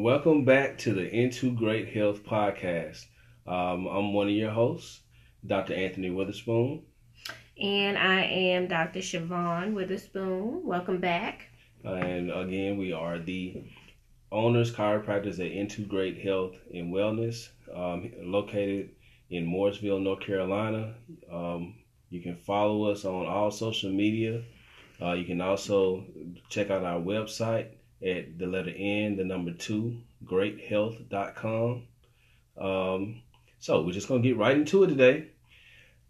Welcome back to the Into Great Health podcast. Um, I'm one of your hosts, Dr. Anthony Witherspoon. And I am Dr. Siobhan Witherspoon. Welcome back. And again, we are the owners, chiropractors at Into Great Health and Wellness, um, located in Mooresville, North Carolina. Um, you can follow us on all social media. Uh, you can also check out our website at the letter N, the number two, greathealth.com. Um, so we're just going to get right into it today.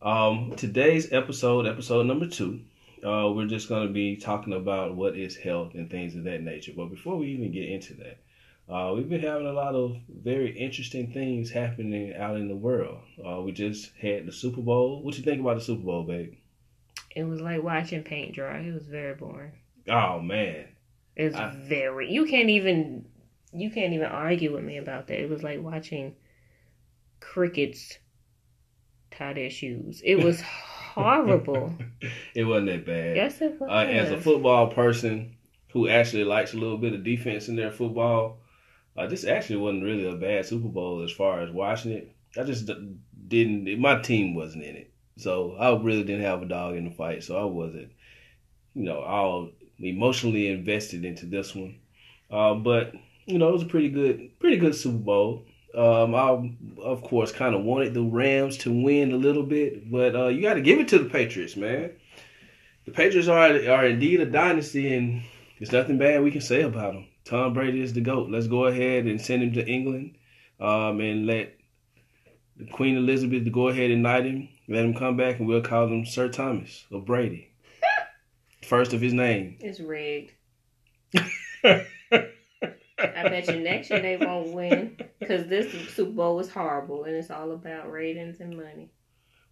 Um, today's episode, episode number two, uh, we're just going to be talking about what is health and things of that nature. But before we even get into that, uh, we've been having a lot of very interesting things happening out in the world. Uh, we just had the Super Bowl. What you think about the Super Bowl, babe? It was like watching paint dry. It was very boring. Oh man, It was I- very. You can't even. You can't even argue with me about that. It was like watching crickets tie their shoes. It was horrible. it wasn't that bad. yes, it was. uh, as a football person who actually likes a little bit of defense in their football, uh, this actually wasn't really a bad Super Bowl as far as watching it. I just didn't. My team wasn't in it, so I really didn't have a dog in the fight. So I wasn't, you know, all emotionally invested into this one. Uh, but you know, it was a pretty good, pretty good Super Bowl. Um, I of course kind of wanted the Rams to win a little bit, but uh, you got to give it to the Patriots, man. The Patriots are are indeed a dynasty, and there's nothing bad we can say about them. Tom Brady is the goat. Let's go ahead and send him to England, um, and let the Queen Elizabeth go ahead and knight him. Let him come back, and we'll call him Sir Thomas of Brady, first of his name. It's rigged. I bet you next year they won't win because this Super Bowl was horrible and it's all about ratings and money.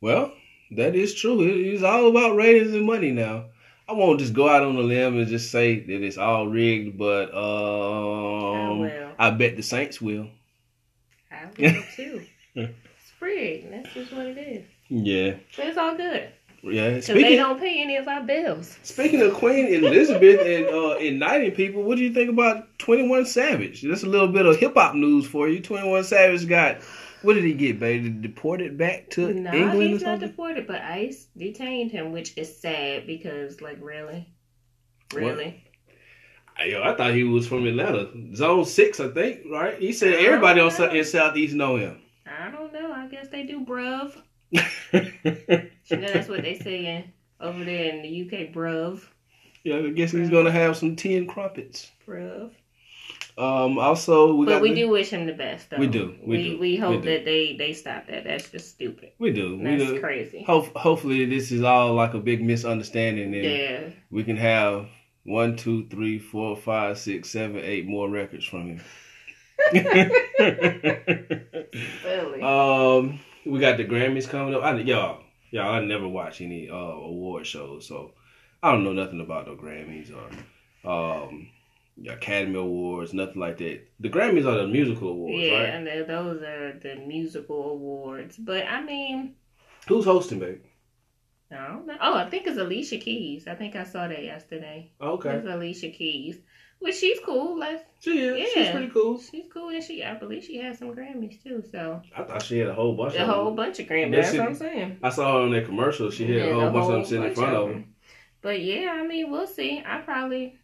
Well, that is true. It's all about ratings and money now. I won't just go out on a limb and just say that it's all rigged, but um, will. I bet the Saints will. I will too. It's rigged. That's just what it is. Yeah, But it's all good yeah. because they Speaking don't pay any of our bills. speaking of Queen Elizabeth and uh, igniting people, what do you think about Twenty One Savage? That's a little bit of hip hop news for you. Twenty One Savage got what did he get, baby? Deported back to No, England he's not deported, but ICE detained him, which is sad because, like, really, really, Yo, I thought he was from Atlanta, Zone Six, I think. Right? He said everybody on in Southeast know him. I don't know. I guess they do, bruv. You know that's what they saying over there in the UK, bruv, yeah, I guess he's gonna have some and crumpets. bruv. Um, also we but we the- do wish him the best, though. We do, we we do, we hope we that they they stop that. That's just stupid. we do we That's do. crazy. Hope, hopefully this is all like a big misunderstanding and Yeah. we can have one, two, three, four, five, six, seven, eight more records from him. Really. um, we got the Grammys coming up. I, y'all, y'all, I never watch any uh, award shows, so I don't know nothing about the Grammys or um, the Academy Awards, nothing like that. The Grammys are the musical awards, yeah, right? and those are the musical awards. But I mean, Who's hosting, babe? I don't know. Oh, I think it's Alicia Keys. I think I saw that yesterday. Okay, It's Alicia Keys, which she's cool. Like she is. She's pretty cool. she's cool, and she I believe she has some Grammys too. So I thought she had a whole bunch a of whole them. bunch of Grammys. That's what I'm saying. I saw her on that commercial. She had Yeah, a whole the bunch of them sitting in front of of them. them. But yeah, I mean, we'll see. I probably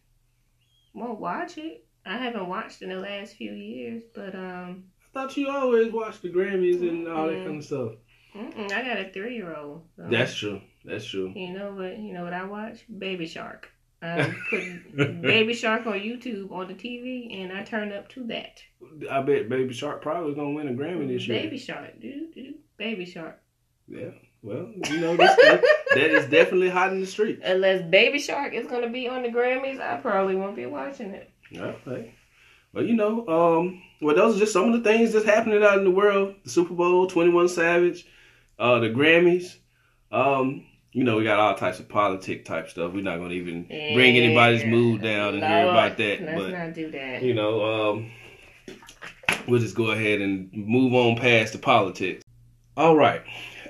won't watch it. I haven't watched in the last few years, but um, I thought you always watched the Grammys and all that kind of stuff. mm-mm, I got a three year old. So. That's true. That's true. You know what? You know what I watch? Baby Shark. I put Baby Shark on YouTube on the TV, and I turn up to that. I bet Baby Shark probably gonna win a Grammy this year. Baby Shark, do do Baby Shark. Yeah. Well, you know, this, that, that is definitely hot in the street. Unless Baby Shark is gonna be on the Grammys, I probably won't be watching it. Okay. Well, you know, um, well, those are just some of the things that's happening out in the world. The Super Bowl, Twenty One Savage, uh, the Grammys. Um, you know, we got all types of politic type stuff. We're not gonna even bring anybody's mood down and hear about that. Let's but not do that. you know, um, we'll just go ahead and move on past the politics. All right.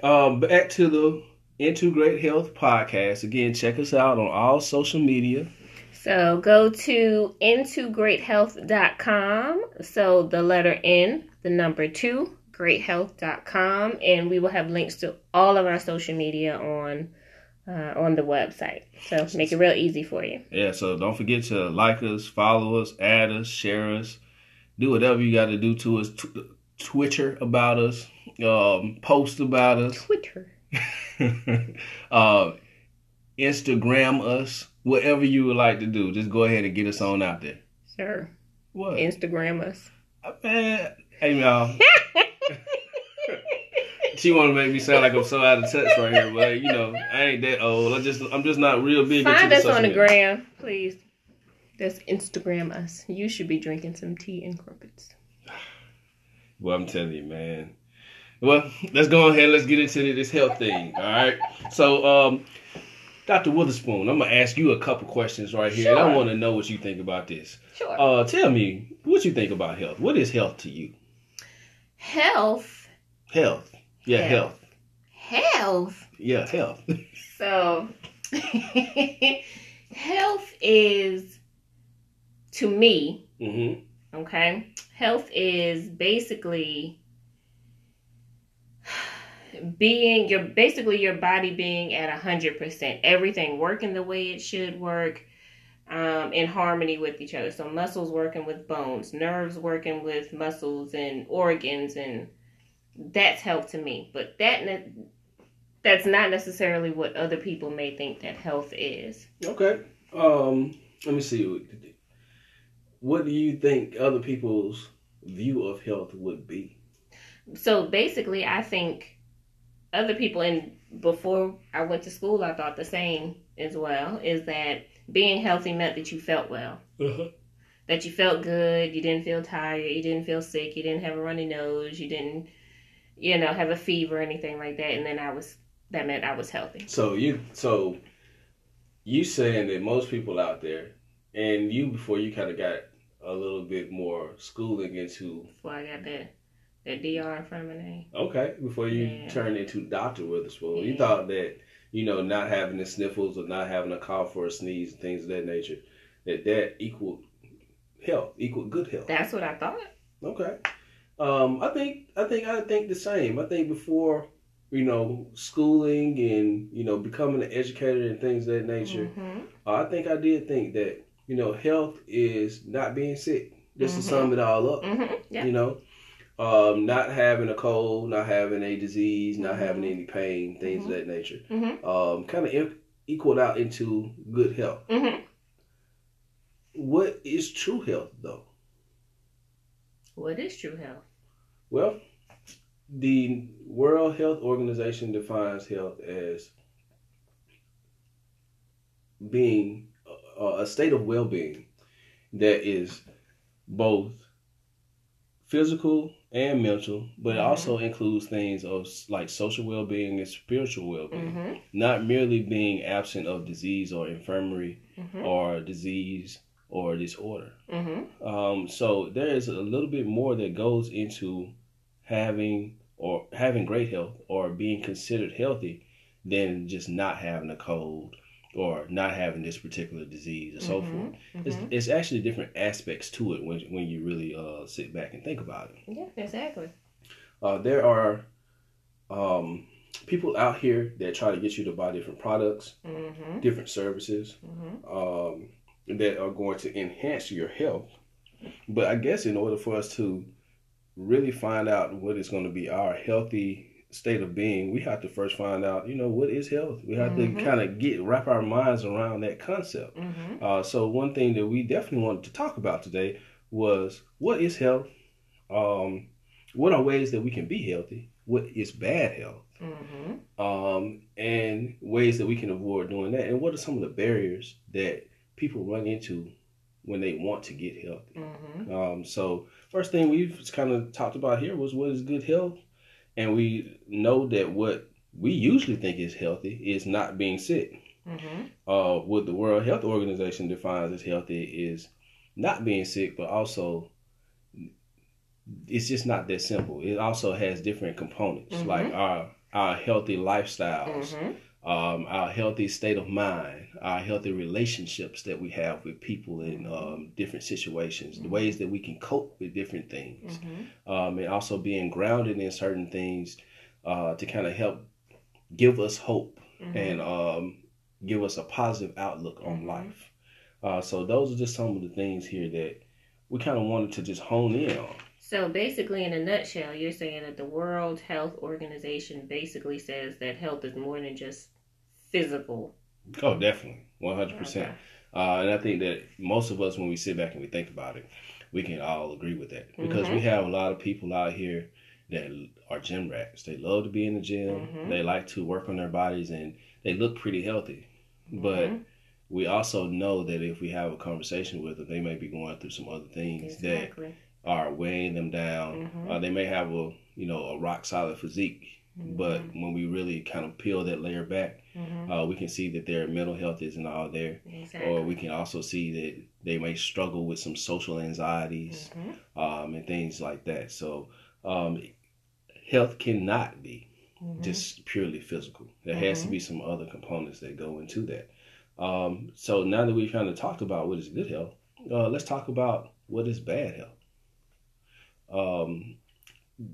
Um, back to the Into Great Health podcast. Again, check us out on all social media. So go to intogreathealth.com. So the letter N, the number two, greathealth.com, and we will have links to all of our social media on uh, on the website. So make it real easy for you. Yeah, so don't forget to like us, follow us, add us, share us, do whatever you got to do to us. T- Twitter about us, um, post about us, Twitter. uh, Instagram us, whatever you would like to do. Just go ahead and get us on out there. Sure. What? Instagram us. Man, hey y'all. she want to make me sound like I'm so out of touch right here, but you know I ain't that old. I just I'm just not real big. Find into us on the gram, please. Just Instagram us. You should be drinking some tea and crumpets. Well, I'm telling you, man. Well, let's go ahead. Let's get into this health thing. All right. So, um, Dr. Witherspoon, I'm gonna ask you a couple questions right here, and I want to know what you think about this. Sure. Uh, tell me what you think about health. What is health to you? health. Health. Yeah, Health. health. Health. Yeah, health. So, health is, to me, mm-hmm. okay, health is basically being your basically your body being at a hundred percent everything working the way it should work um, in harmony with each other so muscles working with bones nerves working with muscles and organs and that's health to me but that ne- that's not necessarily what other people may think that health is Okay. Um, let me see. What do you think other people's view of health would be? so basically i think other people and before i went to school i thought the same as well is that being healthy meant that you felt well Uh-huh. that you felt good you didn't feel tired you didn't feel sick you didn't have a runny nose you didn't you know have a fever or anything like that and then i was that meant i was healthy So you so you saying that most people out there and you before you kind of got a little bit more schooling into before i got that that dr in front of my name okay before you Yeah. turned into Doctor Witherspoon, you thought that you know not having the sniffles or not having a cough or a sneeze and things of that nature that that equaled health equaled good health. that's what i thought Okay. Um, I think I think I think the same. I think before you know schooling and you know becoming an educator and things of that nature, hmm uh, I think I did think that you know health is not being sick. Just Mhm. to sum it all up, hmm yeah you know, um, not having a cold, not having a disease, not having any pain, things of that nature. Um, kind of equaled out into good health. What is true health though? what is true health Well, the World Health Organization defines health as being a, a state of well-being that is both physical and mental, but it Mhm. also includes things of like social well-being and spiritual well-being. hmm Not merely being absent of disease or infirmary hmm or disease or disorder. hmm Um, so there is a little bit more that goes into having or having great health or being considered healthy than just not having a cold or not having this particular disease or so Mhm, forth. It's, mhm. it's actually different aspects to it when, when you really uh, sit back and think about it. Yeah, exactly. Uh, there are um, people out here that try to get you to buy different products, hmm different services, hmm um, that are going to enhance your health. But I guess in order for us to really find out what is going to be our healthy state of being, we have to first find out, you know, what is health. We have Mhm. to kind of get wrap our minds around that concept. hmm Uh, so one thing that we definitely wanted to talk about today was what is health? Um, what are ways that we can be healthy? What is bad health? hmm um, and ways that we can avoid doing that. And what are some of the barriers that people run into when they want to get healthy? hmm Um, so, first thing we've kind of talked about here was what is good health, and we know that what we usually think is healthy is not being sick. hmm Uh, what the World Health Organization defines as healthy is not being sick, but also it's just not that simple. It also has different components, Mhm. like our our healthy lifestyles, hmm um, our healthy state of mind, our healthy relationships that we have with people in um, different situations, the ways that we can cope with different things, Mm-hmm. um, and also being grounded in certain things uh, to kind of help give us hope Mm-hmm. and um, give us a positive outlook on Mhm. life. Uh, so those are just some of the things here that we kind of wanted to just hone in on. So basically, in a nutshell, you're saying that the World Health Organization basically says that health is more than just physical. Oh, definitely, one hundred percent. Uh, and I think that most of us, when we sit back and we think about it, we can all agree with that because we have a lot of people out here that are gym rats. They love to be in the gym. Mhm. They like to work on their bodies, and they look pretty healthy. But Mhm. we also know that if we have a conversation with them, they may be going through some other things that are weighing them down. Mhm. Uh, they may have a you know a rock solid physique, but when we really kind of peel that layer back, Mhm. uh, we can see that their mental health isn't all there, exactly. or we can also see that they may struggle with some social anxieties Mhm. um, and things like that. So um, health cannot be Mhm. just purely physical. There has to Mhm. be some other components that go into that. Um, so now that we've kind of talked about what is good health, uh, let's talk about what is bad health. Um,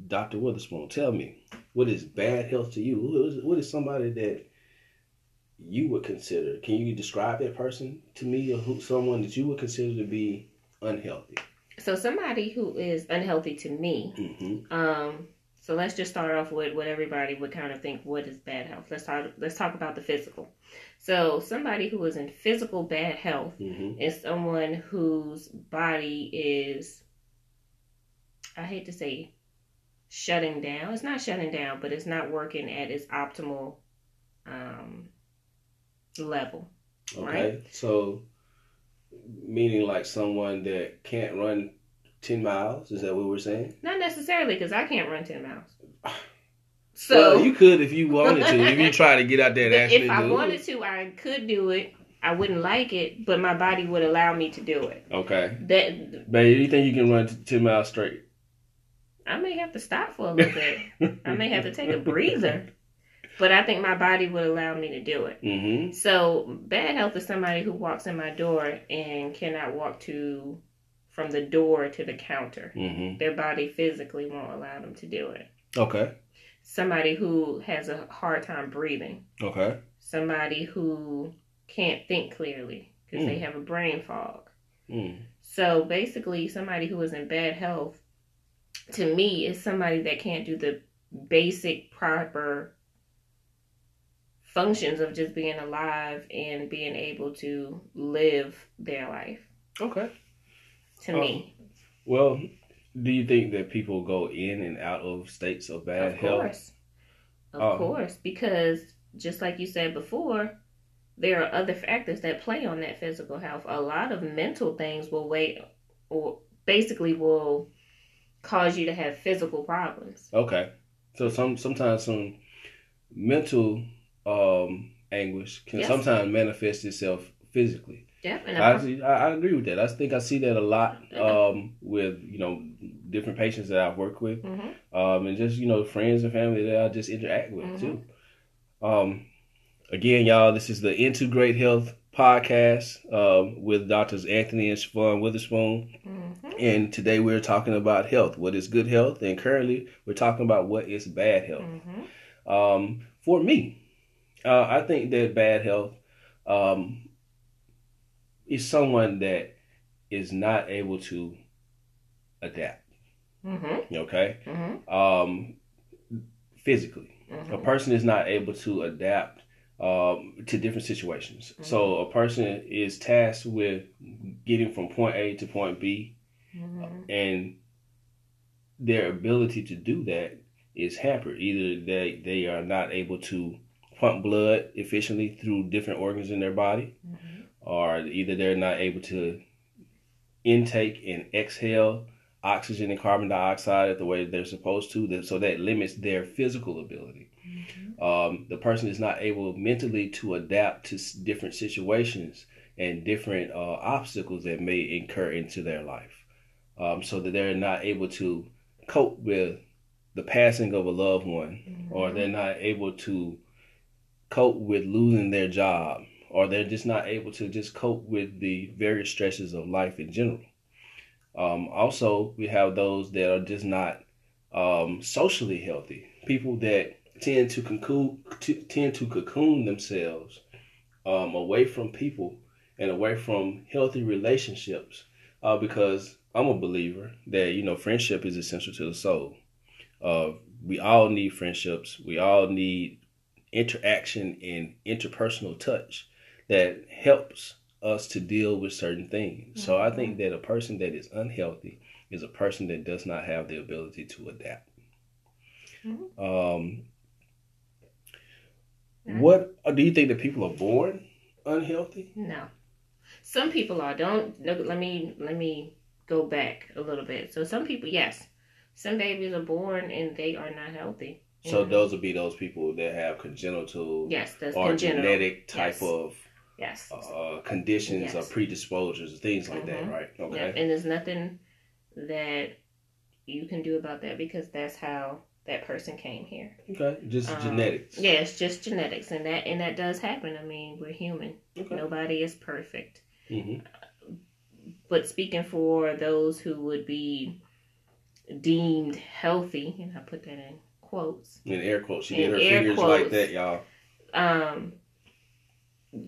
Dr. Witherspoon, tell me, what is bad health to you? Who is, what is somebody that you would consider? Can you describe that person to me, or who someone that you would consider to be unhealthy? So somebody who is unhealthy to me. Mm-hmm. Um. So let's just start off with what everybody would kind of think. What is bad health? Let's talk. Let's talk about the physical. So somebody who is in physical bad health Mm-hmm. is someone whose body is. I hate to say, shutting down. It's not shutting down, but it's not working at its optimal um, level. Okay. So, meaning like someone that can't run 10 miles? Is that what we're saying? Not necessarily because I can't run ten miles. So well, you could if you wanted to. if you try to get out there and actually if I do wanted it. to, I could do it. I wouldn't like it, but my body would allow me to do it. Okay. That Babe, you think you can run t- 10 miles straight? I may have to stop for a little bit. I may have to take a breather, but I think my body would allow me to do it. Mm-hmm. So bad health is somebody who walks in my door and cannot walk to from the door to the counter. Mm-hmm. Their body physically won't allow them to do it. Okay. Somebody who has a hard time breathing. Okay. Somebody who can't think clearly because they Mm. have a brain fog. Mm. So basically, somebody who is in bad health, to me, is somebody that can't do the basic, proper functions of just being alive and being able to live their life. Okay. To Oh, me, um, Well, do you think that people go in and out of states of bad of health? course, of Oh. course, because just like you said before. There are other factors that play on that physical health. A lot of mental things will wait, or basically will cause you to have physical problems. Okay. So some sometimes some mental um anguish can Yes. sometimes manifest itself physically. Yeah, and I, I I agree with that. I think I see that a lot um, with you know different patients that I've worked with, Mhm. um, and just you know friends and family that I just interact with Mhm. too. Um, again, y'all, this is the Into Great Health podcast um, with doctors Anthony and Siobhan Witherspoon, Mhm. and today we're talking about health. What is good health? And currently, we're talking about what is bad health. Mhm. Um, for me, uh, I think that bad health um, is someone that is not able to adapt. Mhm. Okay, Mhm. um, physically, a Mhm. person is not able to adapt um, to different situations. So a person is tasked with getting from point A to point B, Mhm. and their ability to do that is hampered. Either they they are not able to pump blood efficiently through different organs in their body, Mhm. or either they're not able to intake and exhale oxygen and carbon dioxide at the way they're supposed to. That- So that limits their physical ability. Mhm. Um, the person is not able mentally to adapt to s- different situations and different uh, obstacles that may incur into their life. Um, so that they're not able to cope with the passing of a loved one, or they're not able to cope with losing their job or they're just not able to just cope with the various stresses of life in general. Um, also, we have those that are just not um, socially healthy. People that tend to cocoon, to, tend to cocoon themselves um, away from people and away from healthy relationships. Uh, because I'm a believer that you know friendship is essential to the soul. Uh, we all need friendships. We all need interaction and interpersonal touch that helps us to deal with certain things. Mm-hmm. So I think that a person that is unhealthy is a person that does not have the ability to adapt. Mm-hmm. Um, what uh, do you think that people are born unhealthy? No, some people are. Don't let me let me go back a little bit. So some people, yes, some babies are born and they are not healthy. So mm-hmm. those would be those people that have congenital, yes, that's or congenital. genetic type yes. of yes uh, conditions yes. or predisposures, things like mm-hmm. that, right? Okay. Yep. And there's nothing that you can do about that because that's how that person came here. Okay, just um, genetics. Yeah, it's just genetics, and that and that does happen. I mean, we're human. Okay. Nobody is perfect. Mm-hmm. But speaking for those who would be deemed healthy, and I put that in quotes. In air quotes. She did her fingers quotes, like that, y'all. Um,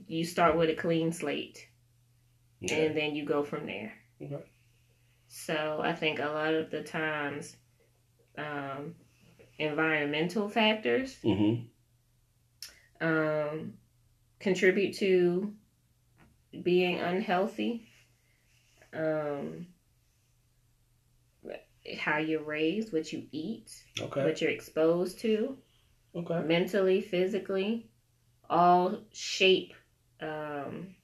you start with a clean slate, okay. and then you go from there. Okay. So I think a lot of the times, um, environmental factors mm-hmm. um, contribute to being unhealthy. Um, how you're raised, what you eat, okay. what you're exposed to, okay. mentally, physically, all shape um,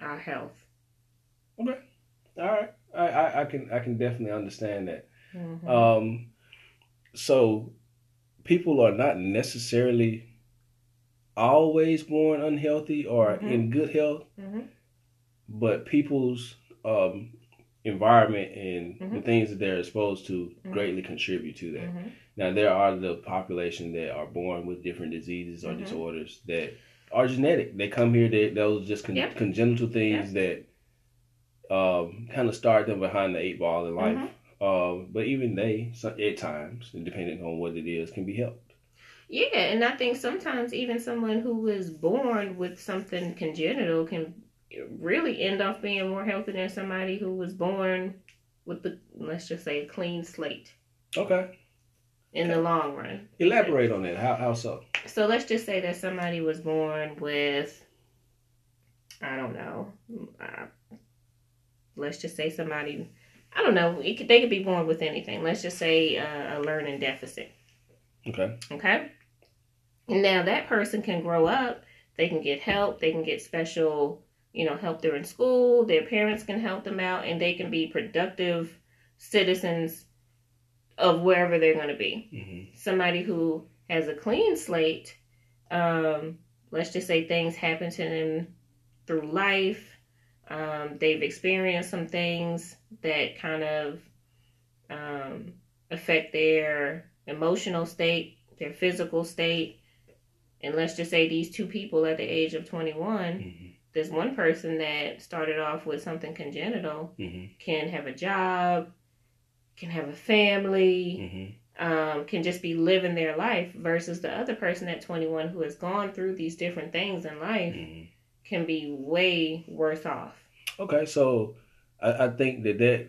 our health. Okay, all right, I, I, I can I can definitely understand that. Mm-hmm. Um, so people are not necessarily always born unhealthy or mm-hmm. in good health, mm-hmm. but people's um, environment and Mm-hmm. the things that they're exposed to Mhm. greatly contribute to that. Mm-hmm. Now there are the population that are born with different diseases or Mhm. disorders that are genetic. They come here, they those just con- Yeah. congenital things that um, kind of start them behind the eight ball in life. Um, but even they, so- at times, depending on what it is, can be helped. Yeah, and I think sometimes even someone who is born with something congenital can really end up being more healthy than somebody who was born with the let's just say a clean slate Okay. in the long run. Elaborate on that. How how so? So let's just say that somebody was born with I don't know. Uh, let's just say somebody I don't know. It could, they could be born with anything. Let's just say uh, a learning deficit. Okay. Okay. Now that person can grow up. They can get help. They can get special, you know, help during school. Their parents can help them out, and they can be productive citizens of wherever they're going to be. Mm-hmm. Somebody who has a clean slate, um, let's just say things happen to them through life. Um, they've experienced some things that kind of um, affect their emotional state, their physical state. And let's just say these two people at the age of 21, Mm-hmm. there's one person that started off with something congenital, Mm-hmm. can have a job, can have a family, Mm-hmm. um, can just be living their life, versus the other person at 21 who has gone through these different things in life Mm-hmm. Can be way worse off. Okay, so I, I think that that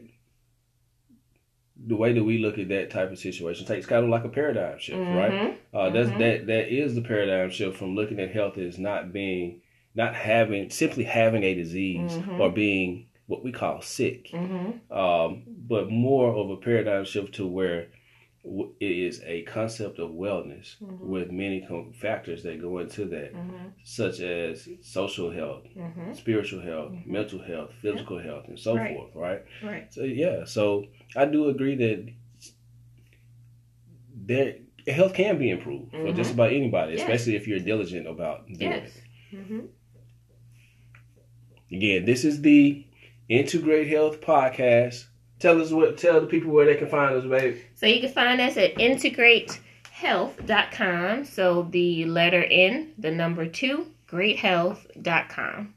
the way that we look at that type of situation takes kind of like a paradigm shift, right? Mhm. Uh, that's Mhm. that that is the paradigm shift from looking at health as not being not having simply having a disease Mhm. or being what we call sick, Mhm. um, but more of a paradigm shift to where it is a concept of wellness Mhm. with many com- factors that go into that, Mhm. such as social health, Mhm. spiritual health, Mhm. mental health, physical health, and so Right. forth, right? Right. So yeah, so I do agree that there health can be improved for just about anybody, Yes. especially if you're diligent about doing Yes. Mm-hmm. it. Again, this is the Integrate Health podcast. Tell us what tell the people where they can find us, baby. So you can find us at integratehealth.com. So the letter N, the number two, greathealth.com.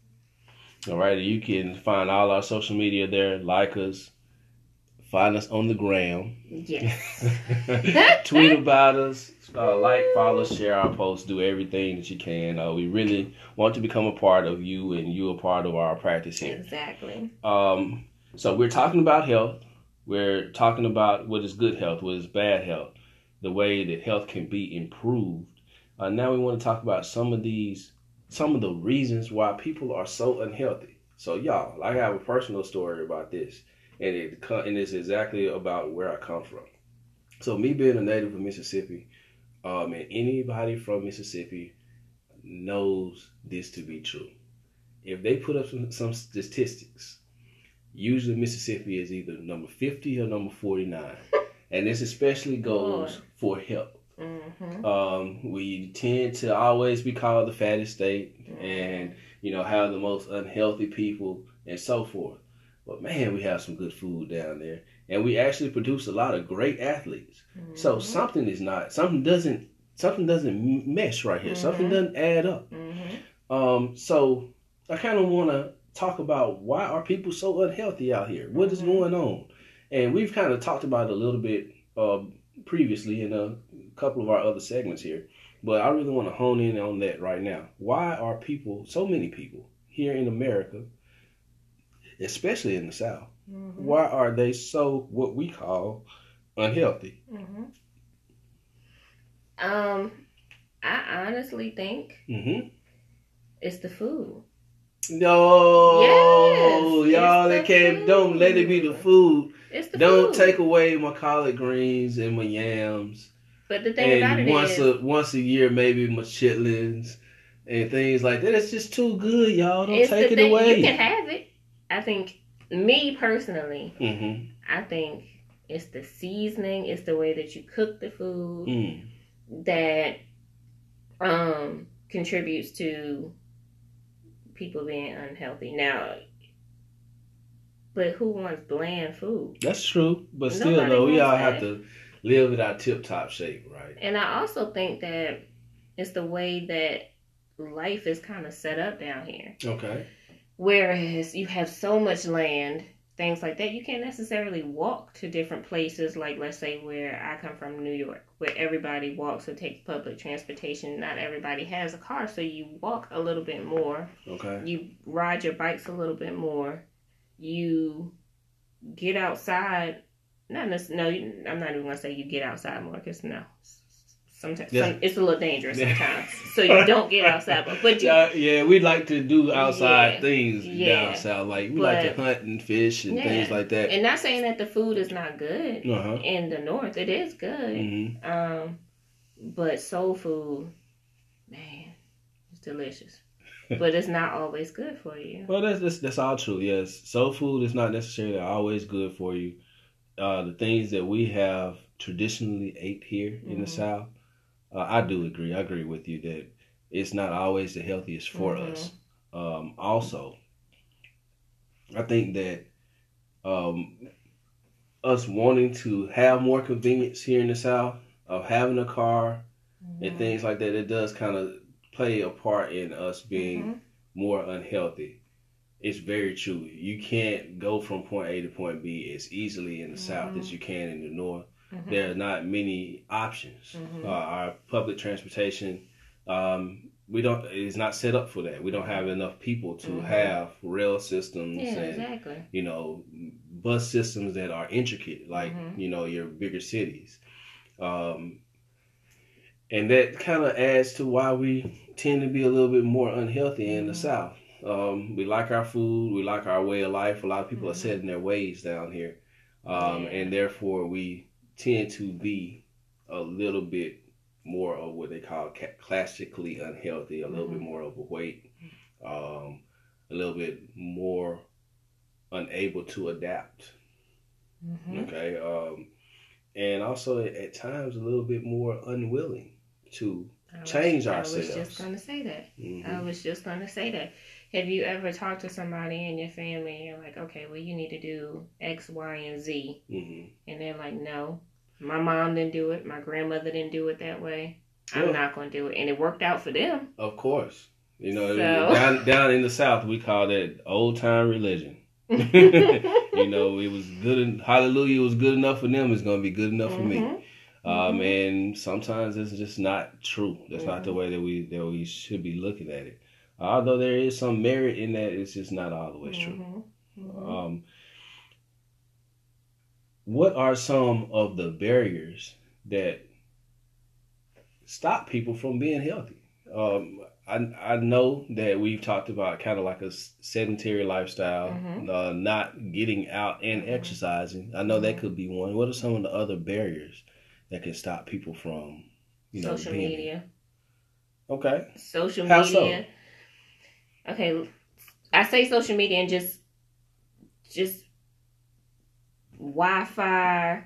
All right, you can find all our social media there. Like us, find us on the gram, Yes. tweet about us, uh, like, follow, share our posts, do everything that you can. Uh, we really want to become a part of you, and you a part of our practice here. exactly. Um, so we're talking about health. We're talking about what is good health, what is bad health, the way that health can be improved. Uh, now we want to talk about some of these, some of the reasons why people are so unhealthy. So y'all, I have a personal story about this, and it and it's exactly about where I come from. So me being a native of Mississippi, um, and anybody from Mississippi knows this to be true. If they put up some, some statistics usually Mississippi is either number 50 or number 49. and this especially goes for health. Mm-hmm. Um, we tend to always be called the fattest state and, you know, have the most unhealthy people and so forth. But man, we have some good food down there. And we actually produce a lot of great athletes. So something is not, something doesn't, something doesn't mesh right here. Something Mhm. doesn't add up. Mm-hmm. Um, so I kind of want to talk about why are people so unhealthy out here? What is Mhm. going on? And we've kind of talked about it a little bit uh, previously in a couple of our other segments here, but I really want to hone in on that right now. Why are people, so many people here in America, especially in the South, Mm-hmm. why are they so what we call unhealthy? Mm-hmm. Um, I honestly think hmm it's the food. No, Yes, y'all, the can't. Don't let it be the food. food. It's the Don't food. take away my collard greens and my yams. But the thing about And it once is, a once a year, maybe my chitlins and things like that. It's just too good, y'all. Don't take it thing. away. You can have it. I think me personally, mm-hmm. I think it's the seasoning, it's the way that you cook the food mm. that um contributes to people being unhealthy. Now, but who wants bland food? That's true, but still, though, we all that. have to live in our tip top shape, right? And I also think that it's the way that life is kind of set up down here. Okay. Whereas you have so much land, things like that, you can't necessarily walk to different places. Like, let's say, where I come from, New York, where everybody walks or takes public transportation. Not everybody has a car, so you walk a little bit more. Okay. You ride your bikes a little bit more. You get outside. Not necessarily, no, I'm not even going to say you get outside more because no. Sometimes Yeah. some, it's a little dangerous sometimes, so you don't get outside. But, but you, Uh, yeah, we like to do outside Yeah. things down south. Like we like to hunt and fish and things like that. And not saying that the food is not good Uh huh. in the north. It is good. hmm Um, but soul food, man, it's delicious. but it's not always good for you. Well, that's, that's that's all true. Yes, soul food is not necessarily always good for you. Uh, the things that we have traditionally ate here in the Mhm. South, uh, I do agree. I agree with you that it's not always the healthiest for Mhm. us. Um, also, I think that um, us wanting to have more convenience here in the South of having a car and Mhm. things like that, it does kind of play a part in us being Mhm. more unhealthy. It's very true. You can't go from point A to point B as easily in the South as you can in the North. Mhm. There are not many options. Mhm. Uh, our public transportation, um, we don't. It's not set up for that. We don't have enough people to Mhm. have rail systems Yeah, and exactly. you know bus systems that are intricate, like Mhm. you know your bigger cities. Um, and that kind of adds to why we tend to be a little bit more unhealthy in the Mhm. South. Um, we like our food, we like our way of life. A lot of people are Mhm. set in their ways down here, um, Yeah. and therefore we tend to be a little bit more of what they call ca- classically unhealthy, a little Mhm. bit more overweight, um, a little bit more unable to adapt. Mhm. Okay. Um, and also at times a little bit more unwilling to. Was- change ourselves. I was just going to say that. Mhm. I was just going to say that. Have you ever talked to somebody in your family and you're like, okay, well, you need to do X, Y, and Z? Mhm. And they're like, no. My mom didn't do it. My grandmother didn't do it that way. I'm not going to do it, and it worked out for them. Of course. You know, So- down down in the South, we call that old time religion. you know, it was good. en- Hallelujah, it was good enough for them. It's gonna be good enough for me. Mhm. Um, Mhm. and sometimes it's just not true. That's not the Mhm. way that we that we should be looking at it. Although there is some merit in that, it's just not always way true. Mhm. Mhm. Um, what are some of the barriers that stop people from being healthy? Um, I I know that we've talked about kind of like a sedentary lifestyle, Mhm. uh, not getting out and Mhm. exercising. I know that Mhm. could be one. What are some of the other barriers that can stop people from, you know, Social being media. Okay. Social How so? Okay, I say social media and just just Wi-Fi,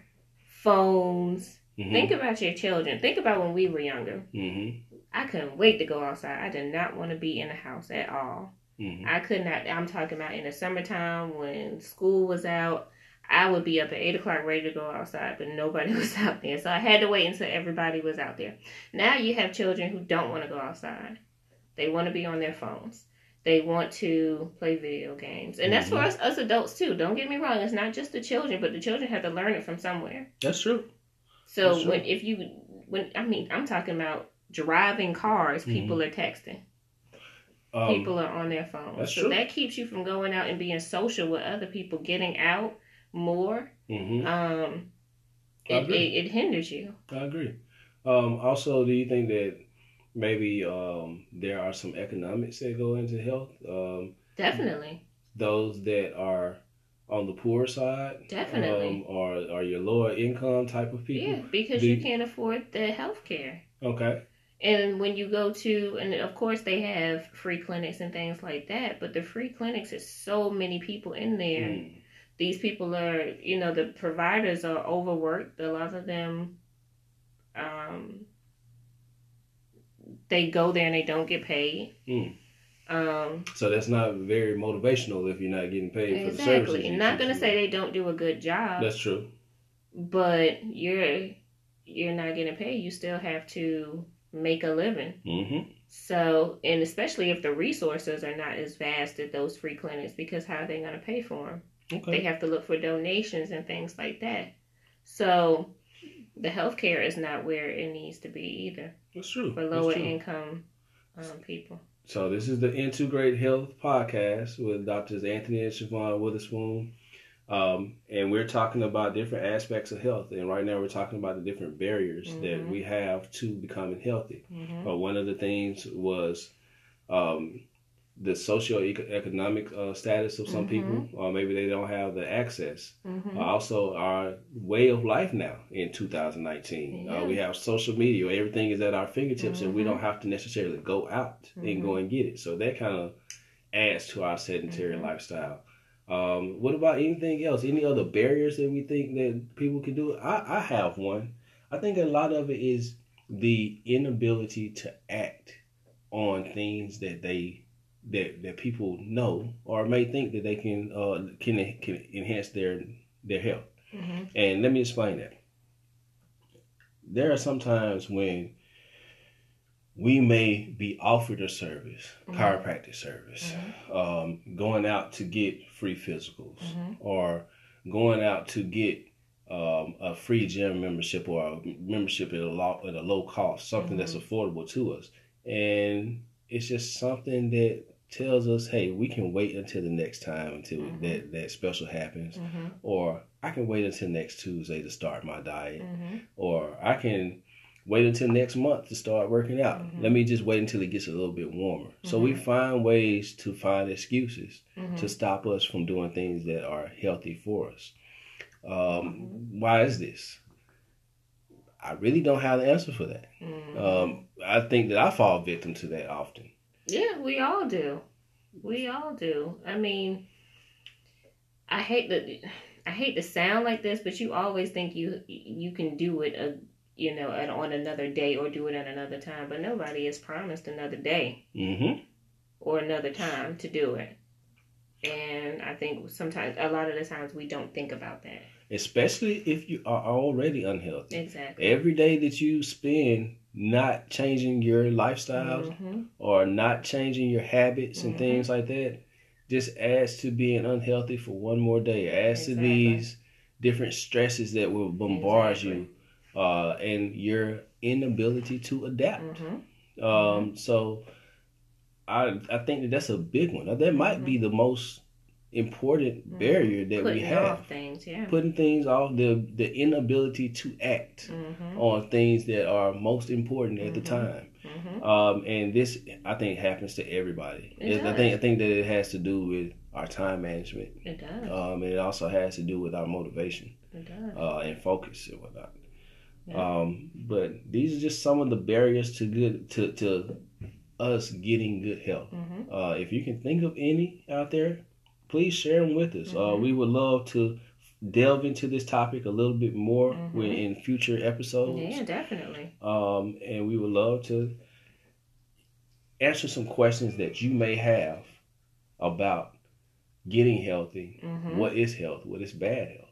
phones. hmm Think about your children. Think about when we were younger. hmm I couldn't wait to go outside. I did not want to be in the house at all. hmm I could not. I'm talking about in the summertime when school was out. I would be up at eight o'clock ready to go outside, but nobody was out there. So I had to wait until everybody was out there. Now you have children who don't want to go outside. They want to be on their phones. They want to play video games, and that's for Mhm. us, us adults too. Don't get me wrong; it's not just the children, but the children have to learn it from somewhere. That's true. So That's true. when if you when I mean I'm talking about driving cars, Mm-hmm. people are texting Um, people are on their phones. that's so true. that keeps you from going out and being social with other people, getting out more. mhm. Um, it, it, it hinders you. I agree. Um, also, do you think that maybe um, there are some economics that go into health? Um, Definitely. those that are on the poor side, Definitely. um, or are your lower income type of people? Yeah, because Do you you- can't afford the health care. Okay. And when you go to, and of course they have free clinics and things like that, but the free clinics is so many people in there. Mm. These people are, you know, the providers are overworked. A lot of them, um, they go there and they don't get paid. Mm. Um, So that's not very motivational if you're not getting paid for the services. exactly. Not gonna say they don't do a good job, That's true. but you're you're not getting paid. You still have to make a living. Mm-hmm. So, and especially if the resources are not as vast at those free clinics, because how are they going to pay for them? Okay. They have to look for donations and things like that. So, the healthcare is not where it needs to be either That's true. for lower true. income um, people. So this is the Into Great Health podcast with Doctors Anthony and Siobhan Witherspoon. Um, and we're talking about different aspects of health. And right now we're talking about the different barriers that Mhm. we have to becoming healthy. hmm Uh, one of the things was um, the socioeconomic uh, status of some Mhm. people, or maybe they don't have the access. hmm Uh, also, our way of life now in 2019. Yeah. Uh, we have social media. Everything is at our fingertips, and we don't have to necessarily go out and go and get it. So that kind of adds to our sedentary Mhm. lifestyle. Um, what about anything else? Any other barriers that we think that people can do? I, I have one. I think a lot of it is the inability to act on things that they that that people know or may think that they can uh, can can enhance their their health. hmm And let me explain that. There are some times when we may be offered a service, Mhm. chiropractic service, um, going out to get free physicals, Mhm. or going out to get um, a free gym membership or a membership at a low, at a low cost, something that's affordable to us. And it's just something that tells us, hey, we can wait until the next time until Mhm. that, that special happens hmm or I can wait until next Tuesday to start my diet, hmm or I can wait until next month to start working out. Mhm. Let me just wait until it gets a little bit warmer. So we Mhm. find ways to find excuses hmm to stop us from doing things that are healthy for us. Um, Mm-hmm. Why is this? I really don't have the answer for that. Um, I think that I fall victim to that often. Yeah, we all do. We all do. I mean, I hate that. I hate to sound like this, but you always think you you can do it, uh, you know, at, on another day or do it at another time. But nobody is promised another day hmm or another time to do it. And I think sometimes, a lot of the times, we don't think about that. especially if you are already unhealthy. Exactly. Every day that you spend not changing your lifestyle Mhm. or not changing your habits and Mhm. things like that just adds to being unhealthy for one more day. Adds to these different stresses that will bombard Exactly. you uh, and your inability to adapt. Mhm. Um, so I I think that that's a big one. That might be the most important Mhm. barrier that we have. things, yeah. Putting things off the the inability to act Mhm. on things that are most important at the Mhm. time. Mhm. Um, and this I think happens to everybody. It I think I think that it has to do with our time management. It does. Um, and it also has to do with our motivation it does. uh, and focus and whatnot. Yeah. Um, but these are just some of the barriers to good to to us getting good health. Mhm. Uh, if you can think of any out there, please share them with us. Uh, Mhm. we would love to delve into this topic a little bit more Mhm. in future episodes. Yeah, definitely. Um, and we would love to answer some questions that you may have about getting healthy. Mhm. What is health? What is bad health?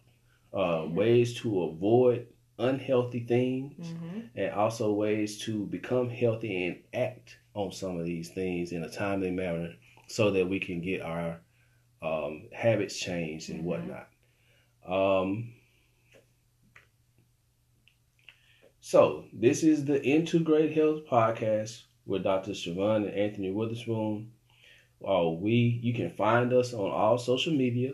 Uh, Yeah. Ways to avoid unhealthy things, Mhm. and also ways to become healthy and act on some of these things in a timely manner so that we can get our um, habits change and Mhm. whatnot. Um, so, this is the Into Great Health podcast with Dr. Siobhan and Anthony Witherspoon. Uh, we you can find us on all social media.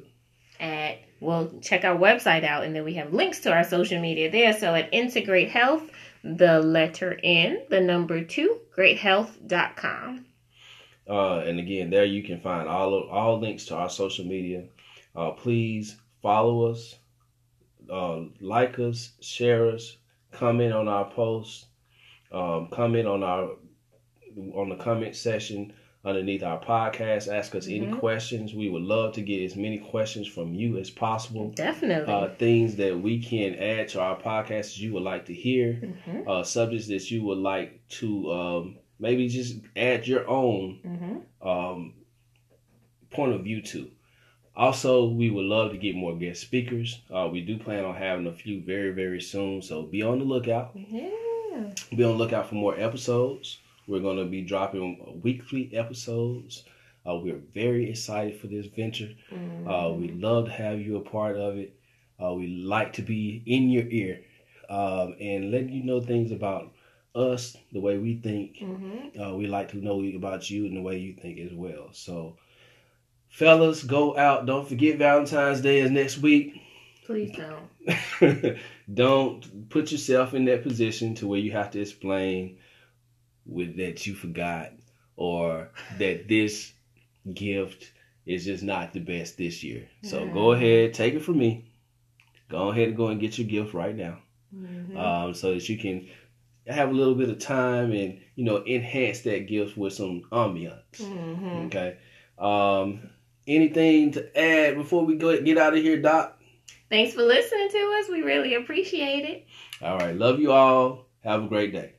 At well, check our website out, and then we have links to our social media there. So at Integrate Health, the letter N, the number two, greathealth.com. Uh, and again, there you can find all of, all links to our social media. Uh, please follow us, uh, like us, share us, comment on our posts, um, comment on our on the comment section underneath our podcast. Ask us any Mhm. questions. We would love to get as many questions from you as possible. Definitely. Uh, things that we can add to our podcast you would like to hear hmm uh, subjects that you would like to um, maybe just add your own hmm um, point of view to. Also, we would love to get more guest speakers. Uh, we do plan on having a few very, very soon, so be on the lookout. Yeah. Be on the lookout for more episodes. We're going to be dropping weekly episodes. Uh, we're very excited for this venture. Mhm. Uh, we'd love to have you a part of it. Uh, we like to be in your ear um, and letting you know things about us, the way we think. Mhm. Uh, we like to know about you and the way you think as well. So, fellas, go out. Don't forget Valentine's Day is next week. Please don't. Don't put yourself in that position to where you have to explain with that you forgot or that this gift is just not the best this year. So go ahead, take it from me. Go ahead and go and get your gift right now, Mhm. um, so that you can have a little bit of time and you know enhance that gift with some ambiance. Mhm. Okay. Um, anything to add before we go get out of here, Doc? Thanks for listening to us. We really appreciate it. All right. Love you all. Have a great day.